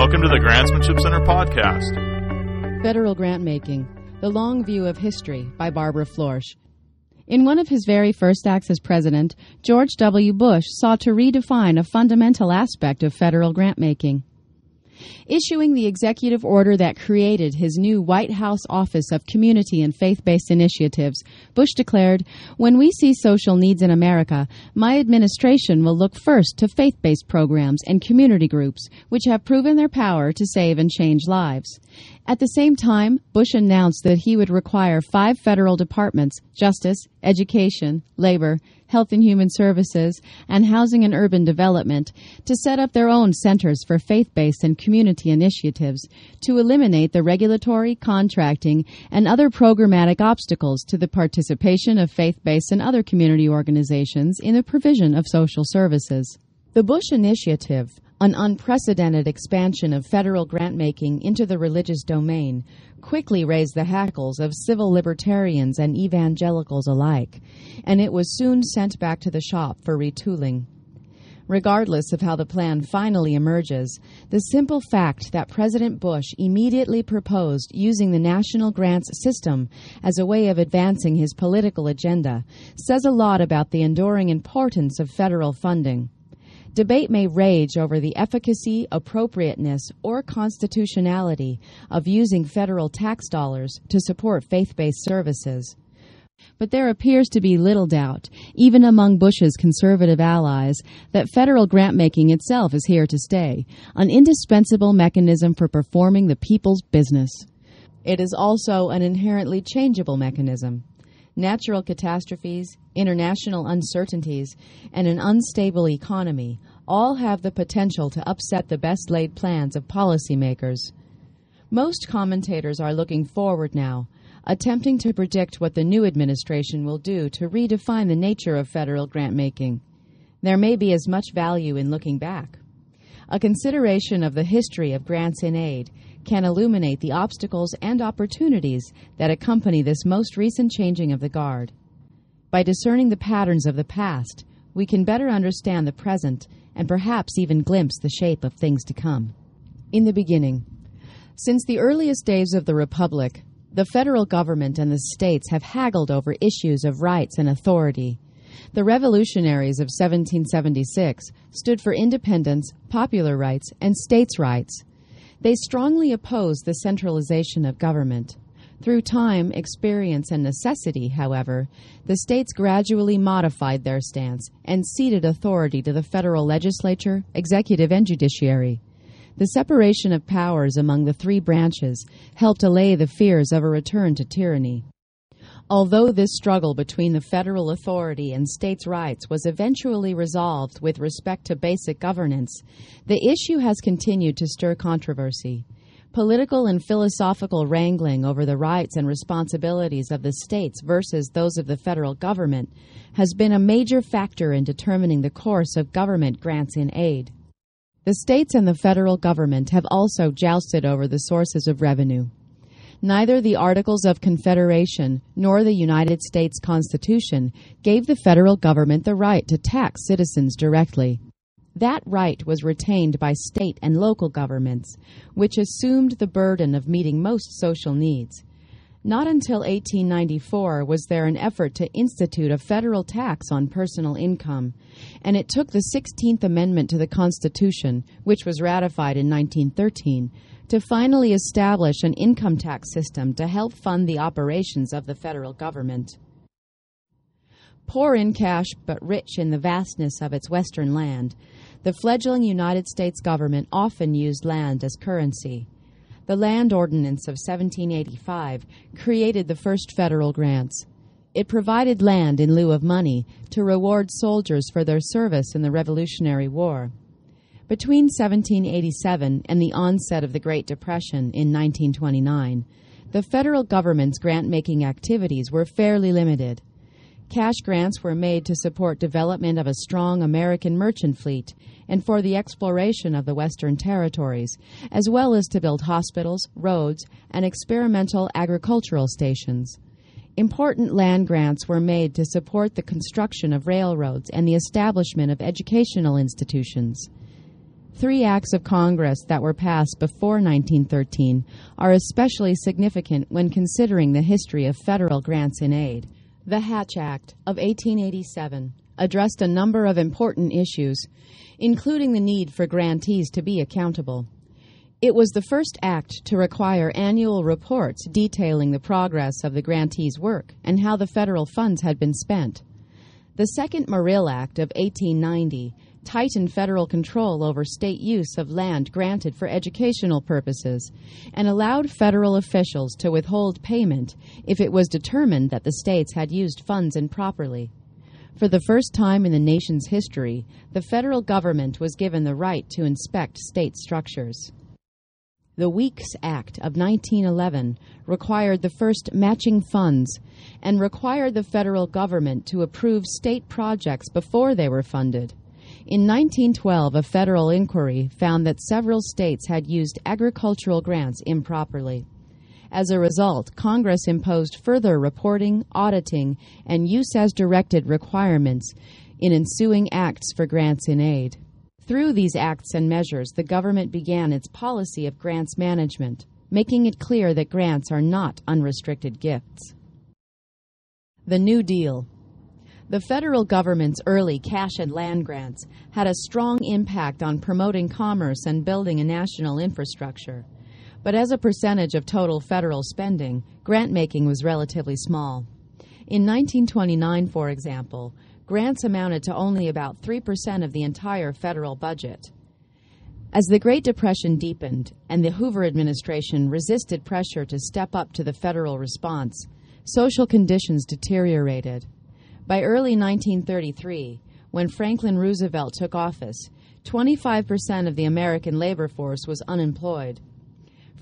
welcome to the Grantsmanship Center podcast. Federal Grant Making The Long View of History by Barbara Floersch. In one of his very first acts as president, George W. Bush sought to redefine a fundamental aspect of federal grant making. Issuing the executive order that created his new White House Office of Community and Faith Based Initiatives, Bush declared, When we see social needs in America, my administration will look first to faith based programs and community groups which have proven their power to save and change lives. At the same time, Bush announced that he would require five federal departments Justice, Education, Labor, Health and Human Services, and Housing and Urban Development to set up their own centers for faith based and community initiatives to eliminate the regulatory, contracting, and other programmatic obstacles to the participation of faith based and other community organizations in the provision of social services. The Bush Initiative an unprecedented expansion of federal grant making into the religious domain quickly raised the hackles of civil libertarians and evangelicals alike, and it was soon sent back to the shop for retooling. Regardless of how the plan finally emerges, the simple fact that President Bush immediately proposed using the national grants system as a way of advancing his political agenda says a lot about the enduring importance of federal funding. Debate may rage over the efficacy, appropriateness, or constitutionality of using federal tax dollars to support faith based services. But there appears to be little doubt, even among Bush's conservative allies, that federal grant making itself is here to stay, an indispensable mechanism for performing the people's business. It is also an inherently changeable mechanism natural catastrophes, international uncertainties, and an unstable economy all have the potential to upset the best laid plans of policymakers. Most commentators are looking forward now, attempting to predict what the new administration will do to redefine the nature of federal grant making. There may be as much value in looking back. A consideration of the history of grants in aid can illuminate the obstacles and opportunities that accompany this most recent changing of the guard. By discerning the patterns of the past, we can better understand the present and perhaps even glimpse the shape of things to come. In the beginning, since the earliest days of the Republic, the federal government and the states have haggled over issues of rights and authority. The revolutionaries of 1776 stood for independence, popular rights, and states' rights. They strongly opposed the centralization of government. Through time, experience, and necessity, however, the states gradually modified their stance and ceded authority to the federal legislature, executive, and judiciary. The separation of powers among the three branches helped allay the fears of a return to tyranny. Although this struggle between the federal authority and states' rights was eventually resolved with respect to basic governance, the issue has continued to stir controversy. Political and philosophical wrangling over the rights and responsibilities of the states versus those of the federal government has been a major factor in determining the course of government grants in aid. The states and the federal government have also jousted over the sources of revenue. Neither the Articles of Confederation nor the United States Constitution gave the federal government the right to tax citizens directly. That right was retained by state and local governments, which assumed the burden of meeting most social needs. Not until 1894 was there an effort to institute a federal tax on personal income, and it took the 16th Amendment to the Constitution, which was ratified in 1913, to finally establish an income tax system to help fund the operations of the federal government. Poor in cash but rich in the vastness of its western land, the fledgling United States government often used land as currency. The Land Ordinance of 1785 created the first federal grants. It provided land in lieu of money to reward soldiers for their service in the Revolutionary War. Between 1787 and the onset of the Great Depression in 1929, the federal government's grant making activities were fairly limited. Cash grants were made to support development of a strong American merchant fleet and for the exploration of the Western territories, as well as to build hospitals, roads, and experimental agricultural stations. Important land grants were made to support the construction of railroads and the establishment of educational institutions. Three acts of Congress that were passed before 1913 are especially significant when considering the history of federal grants in aid. The Hatch Act of 1887 addressed a number of important issues, including the need for grantees to be accountable. It was the first act to require annual reports detailing the progress of the grantee's work and how the federal funds had been spent. The Second Morrill Act of 1890 tightened federal control over state use of land granted for educational purposes and allowed federal officials to withhold payment if it was determined that the states had used funds improperly. For the first time in the nation's history, the federal government was given the right to inspect state structures. The Weeks Act of 1911 required the first matching funds and required the federal government to approve state projects before they were funded. In 1912, a federal inquiry found that several states had used agricultural grants improperly. As a result, Congress imposed further reporting, auditing, and use as directed requirements in ensuing acts for grants in aid. Through these acts and measures, the government began its policy of grants management, making it clear that grants are not unrestricted gifts. The New Deal the federal government's early cash and land grants had a strong impact on promoting commerce and building a national infrastructure. But as a percentage of total federal spending, grant making was relatively small. In 1929, for example, grants amounted to only about 3% of the entire federal budget. As the Great Depression deepened and the Hoover administration resisted pressure to step up to the federal response, social conditions deteriorated. By early 1933, when Franklin Roosevelt took office, 25% of the American labor force was unemployed.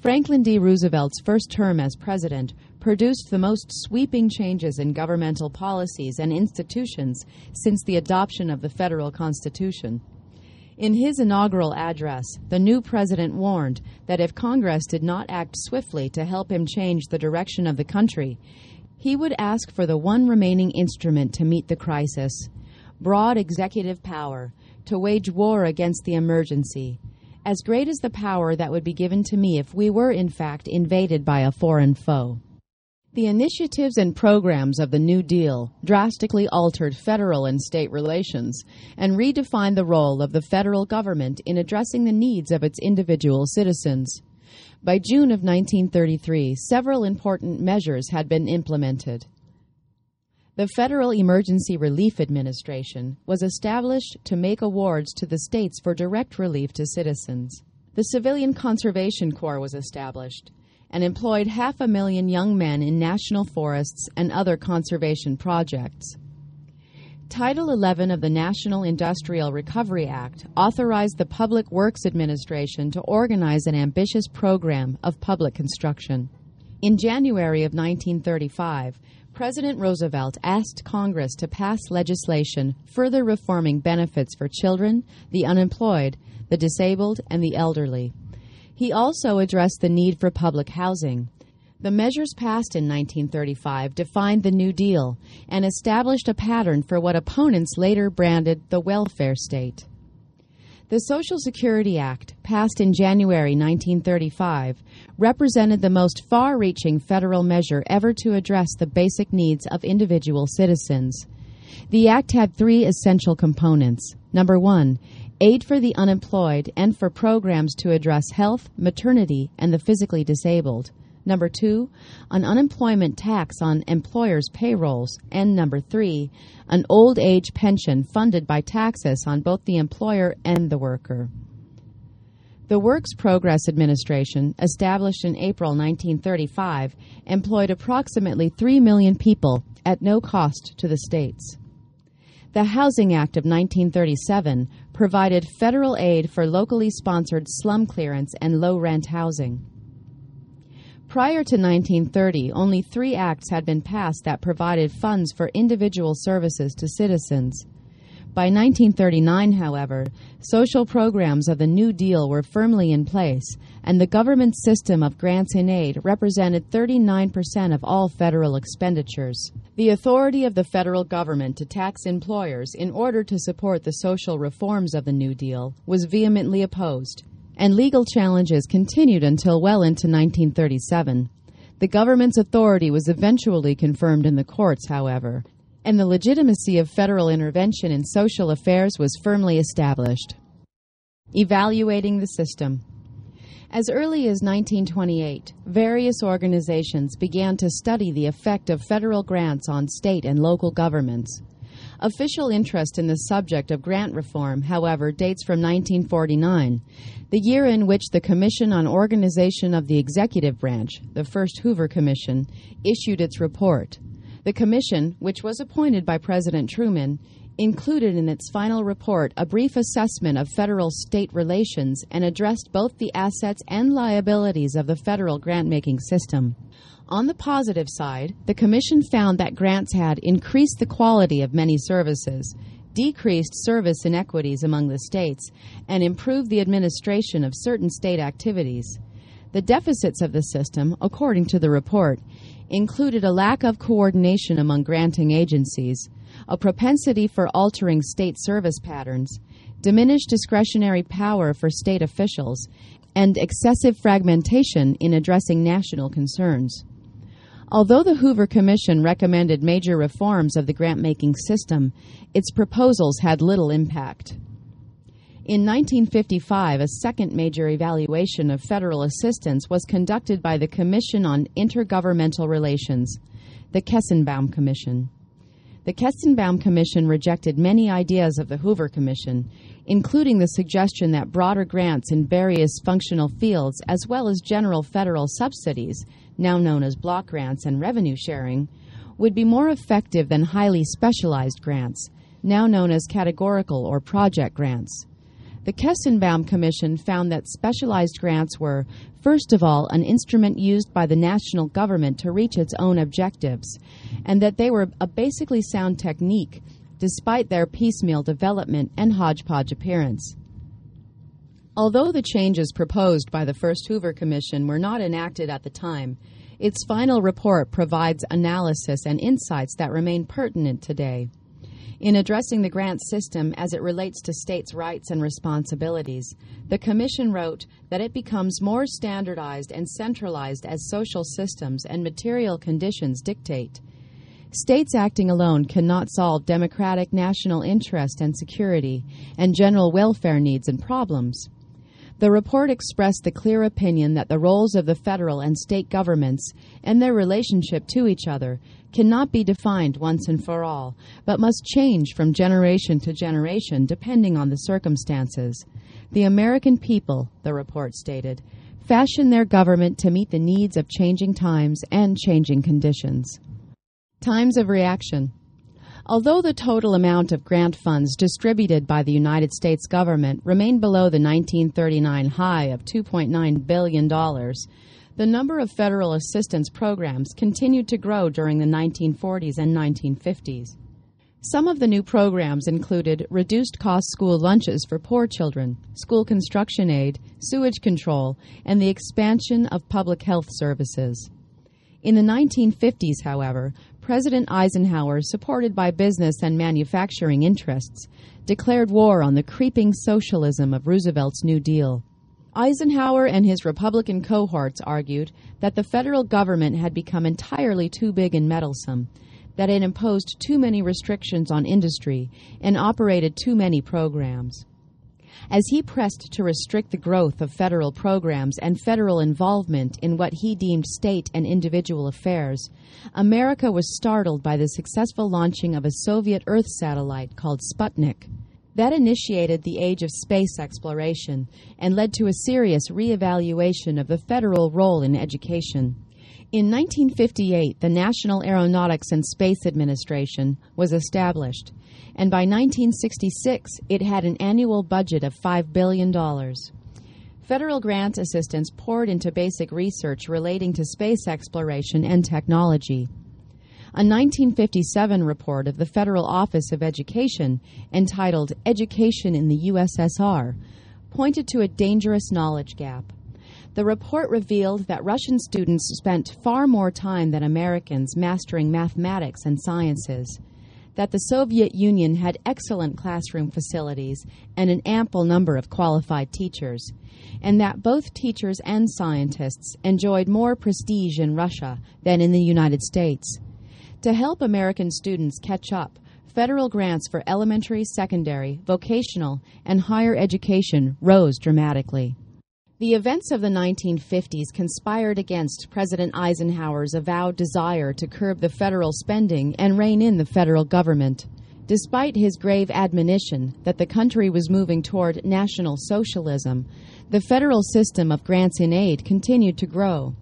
Franklin D. Roosevelt's first term as president produced the most sweeping changes in governmental policies and institutions since the adoption of the federal Constitution. In his inaugural address, the new president warned that if Congress did not act swiftly to help him change the direction of the country, he would ask for the one remaining instrument to meet the crisis broad executive power to wage war against the emergency, as great as the power that would be given to me if we were, in fact, invaded by a foreign foe. The initiatives and programs of the New Deal drastically altered federal and state relations and redefined the role of the federal government in addressing the needs of its individual citizens. By June of 1933, several important measures had been implemented. The Federal Emergency Relief Administration was established to make awards to the states for direct relief to citizens. The Civilian Conservation Corps was established and employed half a million young men in national forests and other conservation projects. Title 11 of the National Industrial Recovery Act authorized the Public Works Administration to organize an ambitious program of public construction. In January of 1935, President Roosevelt asked Congress to pass legislation further reforming benefits for children, the unemployed, the disabled, and the elderly. He also addressed the need for public housing. The measures passed in 1935 defined the New Deal and established a pattern for what opponents later branded the welfare state. The Social Security Act, passed in January 1935, represented the most far reaching federal measure ever to address the basic needs of individual citizens. The Act had three essential components. Number one, aid for the unemployed and for programs to address health, maternity, and the physically disabled. Number two, an unemployment tax on employers' payrolls. And number three, an old age pension funded by taxes on both the employer and the worker. The Works Progress Administration, established in April 1935, employed approximately 3 million people at no cost to the states. The Housing Act of 1937 provided federal aid for locally sponsored slum clearance and low rent housing. Prior to 1930, only three acts had been passed that provided funds for individual services to citizens. By 1939, however, social programs of the New Deal were firmly in place, and the government system of grants and aid represented 39% of all federal expenditures. The authority of the federal government to tax employers in order to support the social reforms of the New Deal was vehemently opposed, and legal challenges continued until well into 1937. The government's authority was eventually confirmed in the courts, however, and the legitimacy of federal intervention in social affairs was firmly established. Evaluating the system. As early as 1928, various organizations began to study the effect of federal grants on state and local governments. Official interest in the subject of grant reform, however, dates from 1949, the year in which the Commission on Organization of the Executive Branch, the first Hoover Commission, issued its report. The commission, which was appointed by President Truman, included in its final report a brief assessment of federal state relations and addressed both the assets and liabilities of the federal grant making system. On the positive side, the Commission found that grants had increased the quality of many services, decreased service inequities among the states, and improved the administration of certain state activities. The deficits of the system, according to the report, included a lack of coordination among granting agencies, a propensity for altering state service patterns, diminished discretionary power for state officials, and excessive fragmentation in addressing national concerns. Although the Hoover Commission recommended major reforms of the grant making system, its proposals had little impact. In 1955, a second major evaluation of federal assistance was conducted by the Commission on Intergovernmental Relations, the Kestenbaum Commission. The Kestenbaum Commission rejected many ideas of the Hoover Commission, including the suggestion that broader grants in various functional fields, as well as general federal subsidies, now known as block grants and revenue sharing, would be more effective than highly specialized grants, now known as categorical or project grants. The Kestenbaum Commission found that specialized grants were, first of all, an instrument used by the national government to reach its own objectives, and that they were a basically sound technique despite their piecemeal development and hodgepodge appearance. Although the changes proposed by the first Hoover Commission were not enacted at the time, its final report provides analysis and insights that remain pertinent today. In addressing the grant system as it relates to states' rights and responsibilities, the Commission wrote that it becomes more standardized and centralized as social systems and material conditions dictate. States acting alone cannot solve democratic national interest and security and general welfare needs and problems. The report expressed the clear opinion that the roles of the federal and state governments and their relationship to each other cannot be defined once and for all, but must change from generation to generation depending on the circumstances. The American people, the report stated, fashion their government to meet the needs of changing times and changing conditions. Times of reaction. Although the total amount of grant funds distributed by the United States government remained below the 1939 high of $2.9 billion, the number of federal assistance programs continued to grow during the 1940s and 1950s. Some of the new programs included reduced cost school lunches for poor children, school construction aid, sewage control, and the expansion of public health services. In the 1950s, however, President Eisenhower, supported by business and manufacturing interests, declared war on the creeping socialism of Roosevelt's New Deal. Eisenhower and his Republican cohorts argued that the federal government had become entirely too big and meddlesome, that it imposed too many restrictions on industry, and operated too many programs. As he pressed to restrict the growth of federal programs and federal involvement in what he deemed state and individual affairs, America was startled by the successful launching of a Soviet Earth satellite called Sputnik. That initiated the age of space exploration and led to a serious reevaluation of the federal role in education. In 1958, the National Aeronautics and Space Administration was established and by 1966 it had an annual budget of $5 billion. Federal grant assistance poured into basic research relating to space exploration and technology. A 1957 report of the Federal Office of Education, entitled Education in the USSR, pointed to a dangerous knowledge gap. The report revealed that Russian students spent far more time than Americans mastering mathematics and sciences, that the Soviet Union had excellent classroom facilities and an ample number of qualified teachers, and that both teachers and scientists enjoyed more prestige in Russia than in the United States. To help American students catch up, federal grants for elementary, secondary, vocational, and higher education rose dramatically. The events of the 1950s conspired against President Eisenhower's avowed desire to curb the federal spending and rein in the federal government. Despite his grave admonition that the country was moving toward national socialism, the federal system of grants in aid continued to grow.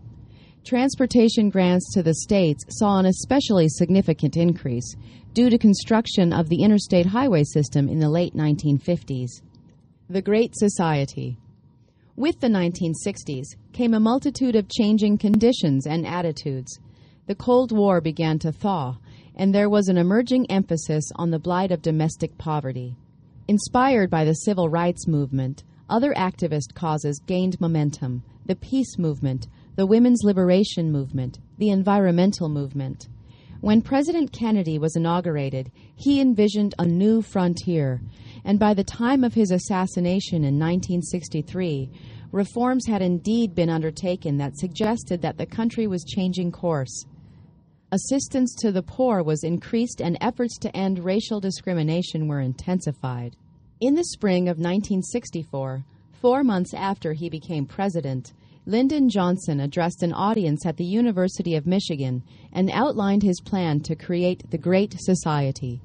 Transportation grants to the states saw an especially significant increase due to construction of the interstate highway system in the late 1950s. The Great Society with the 1960s came a multitude of changing conditions and attitudes. The Cold War began to thaw, and there was an emerging emphasis on the blight of domestic poverty. Inspired by the civil rights movement, other activist causes gained momentum the peace movement, the women's liberation movement, the environmental movement. When President Kennedy was inaugurated, he envisioned a new frontier, and by the time of his assassination in 1963, reforms had indeed been undertaken that suggested that the country was changing course. Assistance to the poor was increased and efforts to end racial discrimination were intensified. In the spring of 1964, four months after he became president, Lyndon Johnson addressed an audience at the University of Michigan and outlined his plan to create the Great Society.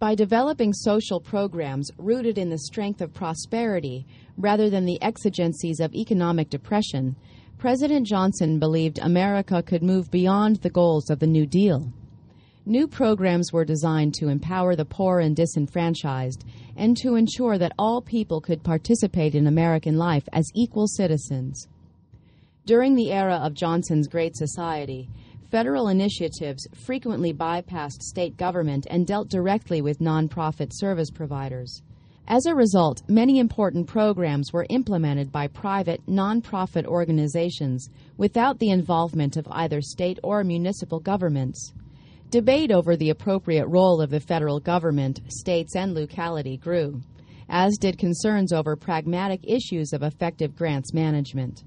By developing social programs rooted in the strength of prosperity rather than the exigencies of economic depression, President Johnson believed America could move beyond the goals of the New Deal. New programs were designed to empower the poor and disenfranchised and to ensure that all people could participate in American life as equal citizens. During the era of Johnson's Great Society, federal initiatives frequently bypassed state government and dealt directly with nonprofit service providers. As a result, many important programs were implemented by private, nonprofit organizations without the involvement of either state or municipal governments. Debate over the appropriate role of the federal government, states, and locality grew, as did concerns over pragmatic issues of effective grants management.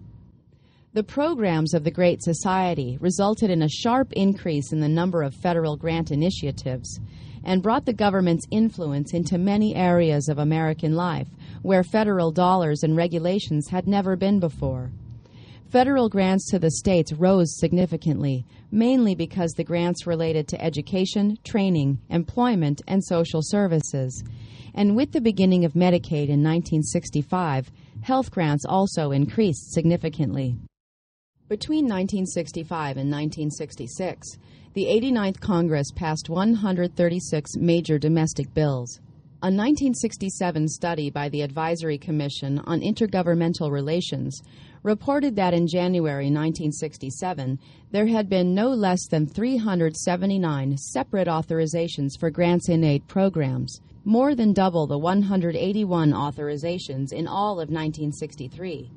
The programs of the Great Society resulted in a sharp increase in the number of federal grant initiatives and brought the government's influence into many areas of American life where federal dollars and regulations had never been before. Federal grants to the states rose significantly, mainly because the grants related to education, training, employment, and social services. And with the beginning of Medicaid in 1965, health grants also increased significantly. Between 1965 and 1966, the 89th Congress passed 136 major domestic bills. A 1967 study by the Advisory Commission on Intergovernmental Relations reported that in January 1967 there had been no less than 379 separate authorizations for grants in aid programs, more than double the 181 authorizations in all of 1963.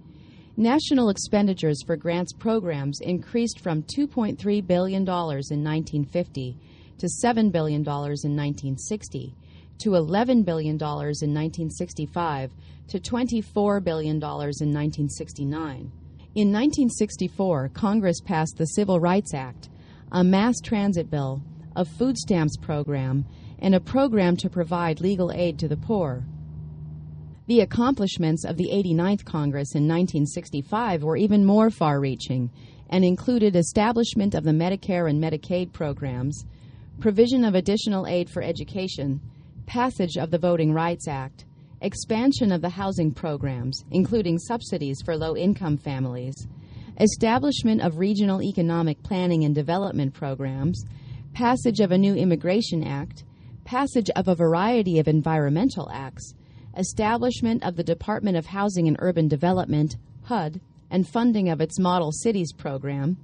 National expenditures for grants programs increased from $2.3 billion in 1950 to $7 billion in 1960 to $11 billion in 1965 to $24 billion in 1969. In 1964, Congress passed the Civil Rights Act, a mass transit bill, a food stamps program, and a program to provide legal aid to the poor. The accomplishments of the 89th Congress in 1965 were even more far reaching and included establishment of the Medicare and Medicaid programs, provision of additional aid for education, passage of the Voting Rights Act, expansion of the housing programs, including subsidies for low income families, establishment of regional economic planning and development programs, passage of a new Immigration Act, passage of a variety of environmental acts establishment of the Department of Housing and Urban Development, HUD, and funding of its Model Cities program,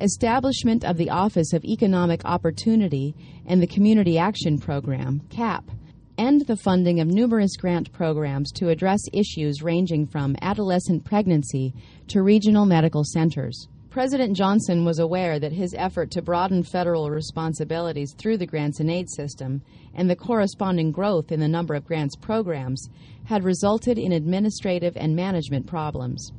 establishment of the Office of Economic Opportunity and the Community Action Program, CAP, and the funding of numerous grant programs to address issues ranging from adolescent pregnancy to regional medical centers. President Johnson was aware that his effort to broaden federal responsibilities through the grants and aid system and the corresponding growth in the number of grants programs had resulted in administrative and management problems.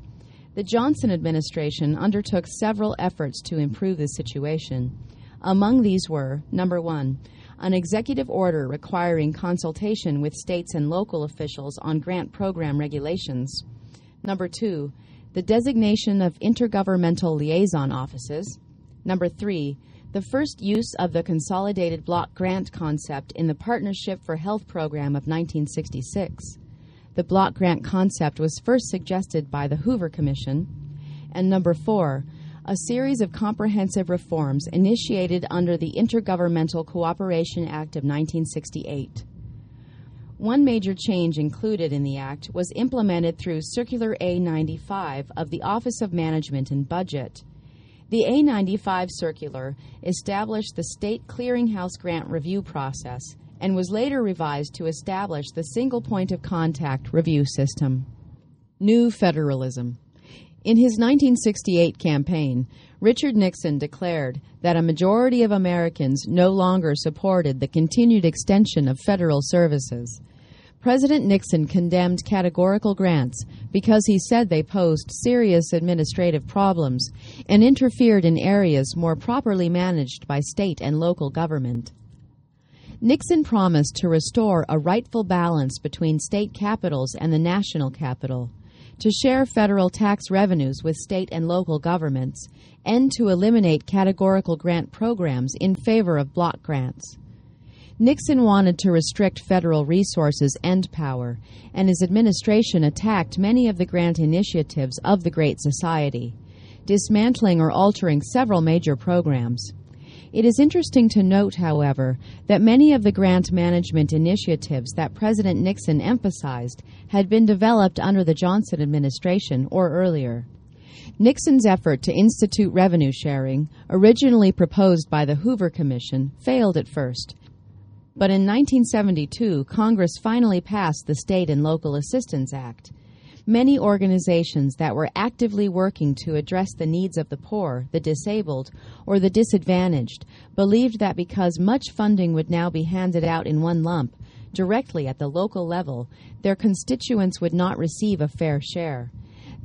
The Johnson administration undertook several efforts to improve the situation. Among these were number one, an executive order requiring consultation with states and local officials on grant program regulations. Number two, the designation of intergovernmental liaison offices. Number three, the first use of the consolidated block grant concept in the Partnership for Health program of 1966. The block grant concept was first suggested by the Hoover Commission. And number four, a series of comprehensive reforms initiated under the Intergovernmental Cooperation Act of 1968. One major change included in the Act was implemented through Circular A 95 of the Office of Management and Budget. The A 95 circular established the State Clearinghouse Grant Review process and was later revised to establish the Single Point of Contact Review System. New Federalism. In his 1968 campaign, Richard Nixon declared that a majority of Americans no longer supported the continued extension of federal services. President Nixon condemned categorical grants because he said they posed serious administrative problems and interfered in areas more properly managed by state and local government. Nixon promised to restore a rightful balance between state capitals and the national capital to share federal tax revenues with state and local governments, and to eliminate categorical grant programs in favor of block grants. Nixon wanted to restrict federal resources and power, and his administration attacked many of the grant initiatives of the Great Society, dismantling or altering several major programs. It is interesting to note, however, that many of the grant management initiatives that President Nixon emphasized had been developed under the Johnson administration or earlier. Nixon's effort to institute revenue sharing, originally proposed by the Hoover Commission, failed at first. But in 1972, Congress finally passed the State and Local Assistance Act, Many organizations that were actively working to address the needs of the poor, the disabled, or the disadvantaged believed that because much funding would now be handed out in one lump, directly at the local level, their constituents would not receive a fair share.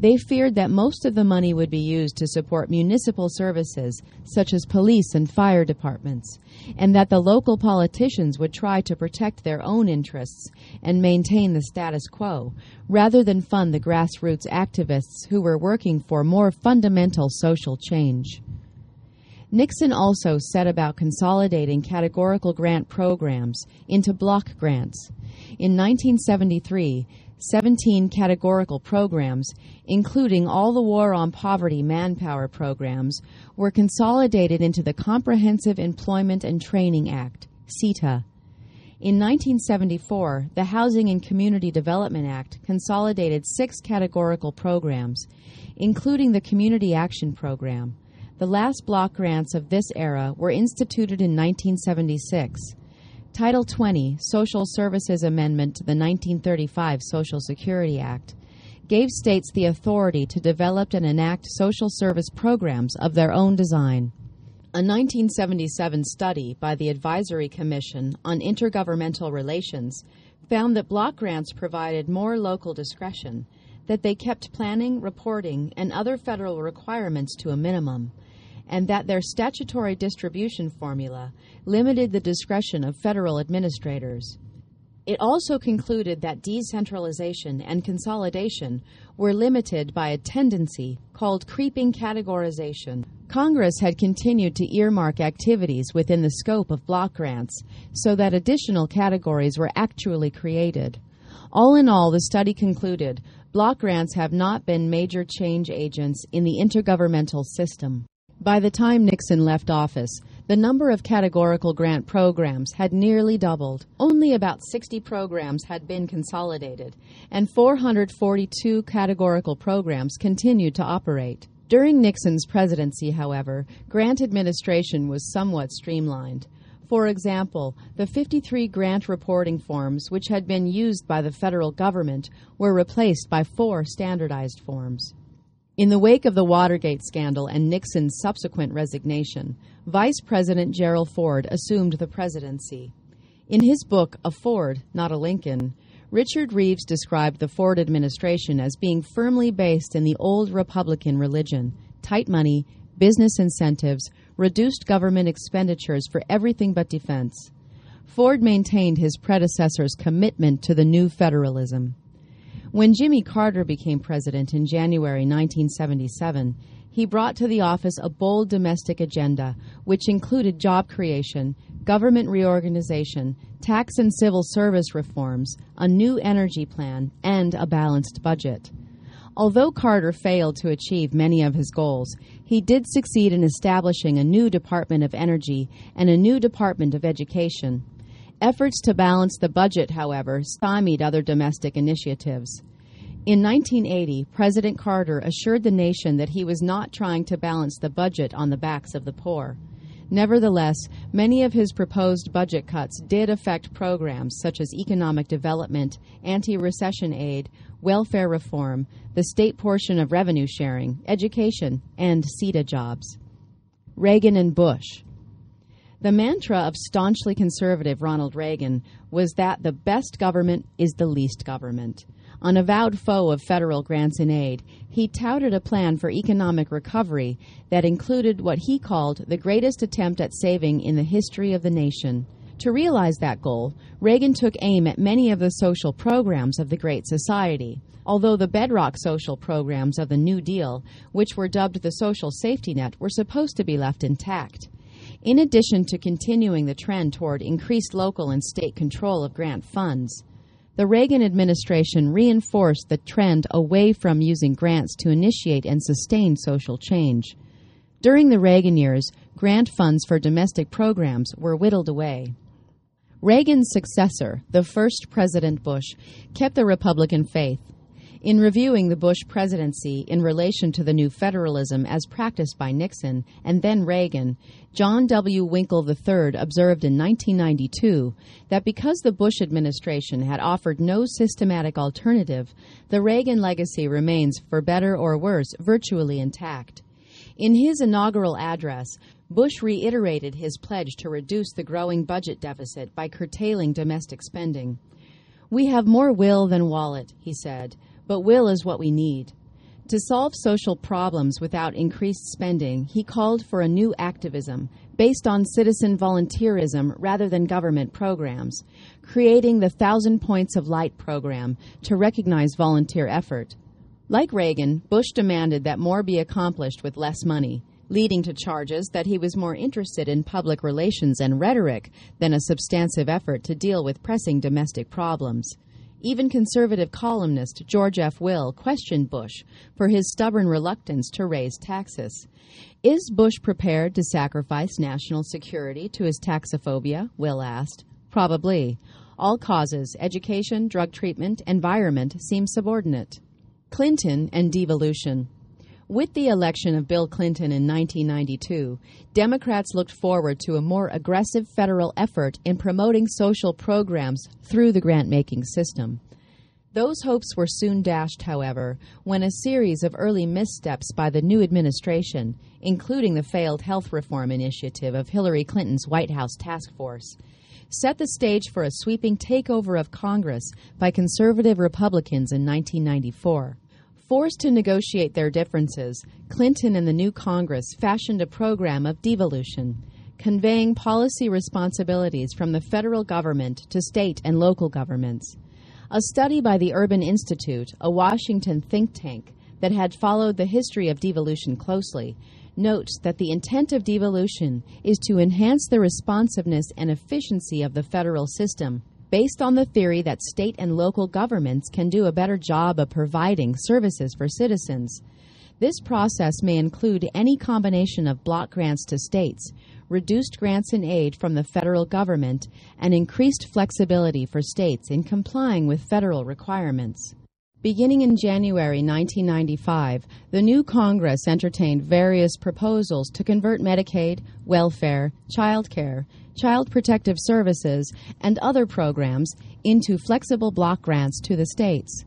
They feared that most of the money would be used to support municipal services, such as police and fire departments, and that the local politicians would try to protect their own interests and maintain the status quo, rather than fund the grassroots activists who were working for more fundamental social change. Nixon also set about consolidating categorical grant programs into block grants. In 1973, 17 categorical programs, including all the War on Poverty manpower programs, were consolidated into the Comprehensive Employment and Training Act, CETA. In 1974, the Housing and Community Development Act consolidated six categorical programs, including the Community Action Program. The last block grants of this era were instituted in 1976. Title 20, Social Services Amendment to the 1935 Social Security Act, gave states the authority to develop and enact social service programs of their own design. A 1977 study by the Advisory Commission on Intergovernmental Relations found that block grants provided more local discretion, that they kept planning, reporting, and other federal requirements to a minimum, and that their statutory distribution formula limited the discretion of federal administrators. It also concluded that decentralization and consolidation were limited by a tendency called creeping categorization. Congress had continued to earmark activities within the scope of block grants so that additional categories were actually created. All in all, the study concluded block grants have not been major change agents in the intergovernmental system. By the time Nixon left office, the number of categorical grant programs had nearly doubled. Only about 60 programs had been consolidated, and 442 categorical programs continued to operate. During Nixon's presidency, however, grant administration was somewhat streamlined. For example, the 53 grant reporting forms which had been used by the federal government were replaced by four standardized forms. In the wake of the Watergate scandal and Nixon's subsequent resignation, Vice President Gerald Ford assumed the presidency. In his book, A Ford, Not a Lincoln, Richard Reeves described the Ford administration as being firmly based in the old Republican religion tight money, business incentives, reduced government expenditures for everything but defense. Ford maintained his predecessor's commitment to the new federalism. When Jimmy Carter became president in January 1977, he brought to the office a bold domestic agenda, which included job creation, government reorganization, tax and civil service reforms, a new energy plan, and a balanced budget. Although Carter failed to achieve many of his goals, he did succeed in establishing a new Department of Energy and a new Department of Education. Efforts to balance the budget, however, stymied other domestic initiatives. In 1980, President Carter assured the nation that he was not trying to balance the budget on the backs of the poor. Nevertheless, many of his proposed budget cuts did affect programs such as economic development, anti recession aid, welfare reform, the state portion of revenue sharing, education, and CETA jobs. Reagan and Bush. The mantra of staunchly conservative Ronald Reagan was that the best government is the least government. An avowed foe of federal grants and aid, he touted a plan for economic recovery that included what he called the greatest attempt at saving in the history of the nation. To realize that goal, Reagan took aim at many of the social programs of the Great Society. Although the bedrock social programs of the New Deal, which were dubbed the social safety net, were supposed to be left intact. In addition to continuing the trend toward increased local and state control of grant funds, the Reagan administration reinforced the trend away from using grants to initiate and sustain social change. During the Reagan years, grant funds for domestic programs were whittled away. Reagan's successor, the first President Bush, kept the Republican faith in reviewing the Bush presidency in relation to the new federalism as practiced by Nixon and then Reagan, John W. Winkle III observed in 1992 that because the Bush administration had offered no systematic alternative, the Reagan legacy remains, for better or worse, virtually intact. In his inaugural address, Bush reiterated his pledge to reduce the growing budget deficit by curtailing domestic spending. We have more will than wallet, he said but will is what we need. To solve social problems without increased spending, he called for a new activism based on citizen volunteerism rather than government programs, creating the Thousand Points of Light program to recognize volunteer effort. Like Reagan, Bush demanded that more be accomplished with less money, leading to charges that he was more interested in public relations and rhetoric than a substantive effort to deal with pressing domestic problems. Even conservative columnist George F. Will questioned Bush for his stubborn reluctance to raise taxes. Is Bush prepared to sacrifice national security to his taxophobia? Will asked. Probably. All causes, education, drug treatment, environment, seem subordinate. Clinton and devolution. With the election of Bill Clinton in 1992, Democrats looked forward to a more aggressive federal effort in promoting social programs through the grant making system. Those hopes were soon dashed, however, when a series of early missteps by the new administration, including the failed health reform initiative of Hillary Clinton's White House task force, set the stage for a sweeping takeover of Congress by conservative Republicans in 1994. Forced to negotiate their differences, Clinton and the new Congress fashioned a program of devolution, conveying policy responsibilities from the federal government to state and local governments. A study by the Urban Institute, a Washington think tank that had followed the history of devolution closely, notes that the intent of devolution is to enhance the responsiveness and efficiency of the federal system based on the theory that state and local governments can do a better job of providing services for citizens. This process may include any combination of block grants to states, reduced grants and aid from the federal government, and increased flexibility for states in complying with federal requirements. Beginning in January 1995, the new Congress entertained various proposals to convert Medicaid, welfare, child care, child protective services, and other programs into flexible block grants to the states.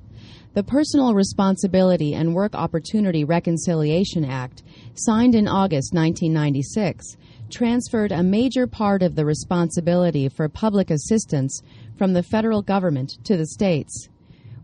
The Personal Responsibility and Work Opportunity Reconciliation Act, signed in August 1996, transferred a major part of the responsibility for public assistance from the federal government to the states.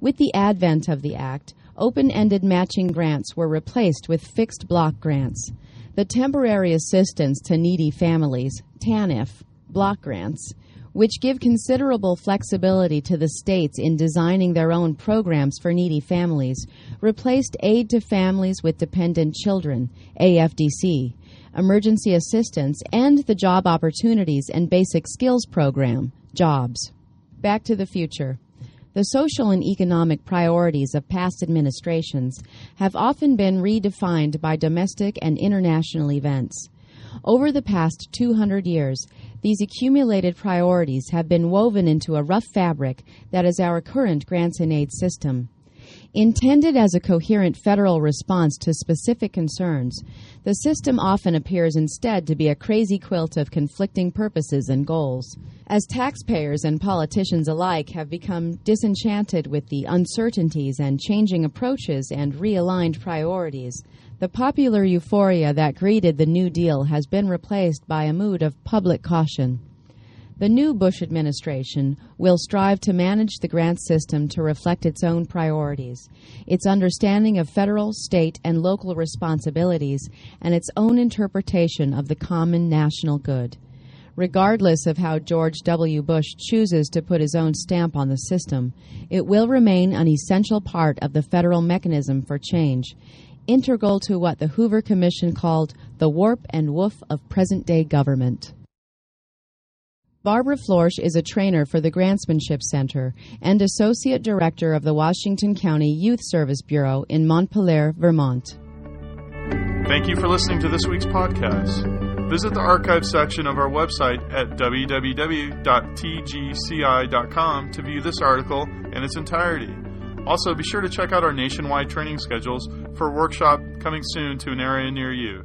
With the advent of the Act, open ended matching grants were replaced with fixed block grants. The Temporary Assistance to Needy Families, TANF, block grants, which give considerable flexibility to the states in designing their own programs for needy families, replaced Aid to Families with Dependent Children, AFDC, Emergency Assistance, and the Job Opportunities and Basic Skills Program, JOBS. Back to the future. The social and economic priorities of past administrations have often been redefined by domestic and international events. Over the past 200 years, these accumulated priorities have been woven into a rough fabric that is our current grants and aid system. Intended as a coherent federal response to specific concerns, the system often appears instead to be a crazy quilt of conflicting purposes and goals. As taxpayers and politicians alike have become disenchanted with the uncertainties and changing approaches and realigned priorities, the popular euphoria that greeted the New Deal has been replaced by a mood of public caution. The new Bush administration will strive to manage the grant system to reflect its own priorities, its understanding of federal, state, and local responsibilities, and its own interpretation of the common national good. Regardless of how George W. Bush chooses to put his own stamp on the system, it will remain an essential part of the federal mechanism for change, integral to what the Hoover Commission called the warp and woof of present day government. Barbara Floersch is a trainer for the Grantsmanship Center and Associate Director of the Washington County Youth Service Bureau in Montpelier, Vermont. Thank you for listening to this week's podcast. Visit the archive section of our website at www.tgci.com to view this article in its entirety. Also, be sure to check out our nationwide training schedules for a workshop coming soon to an area near you.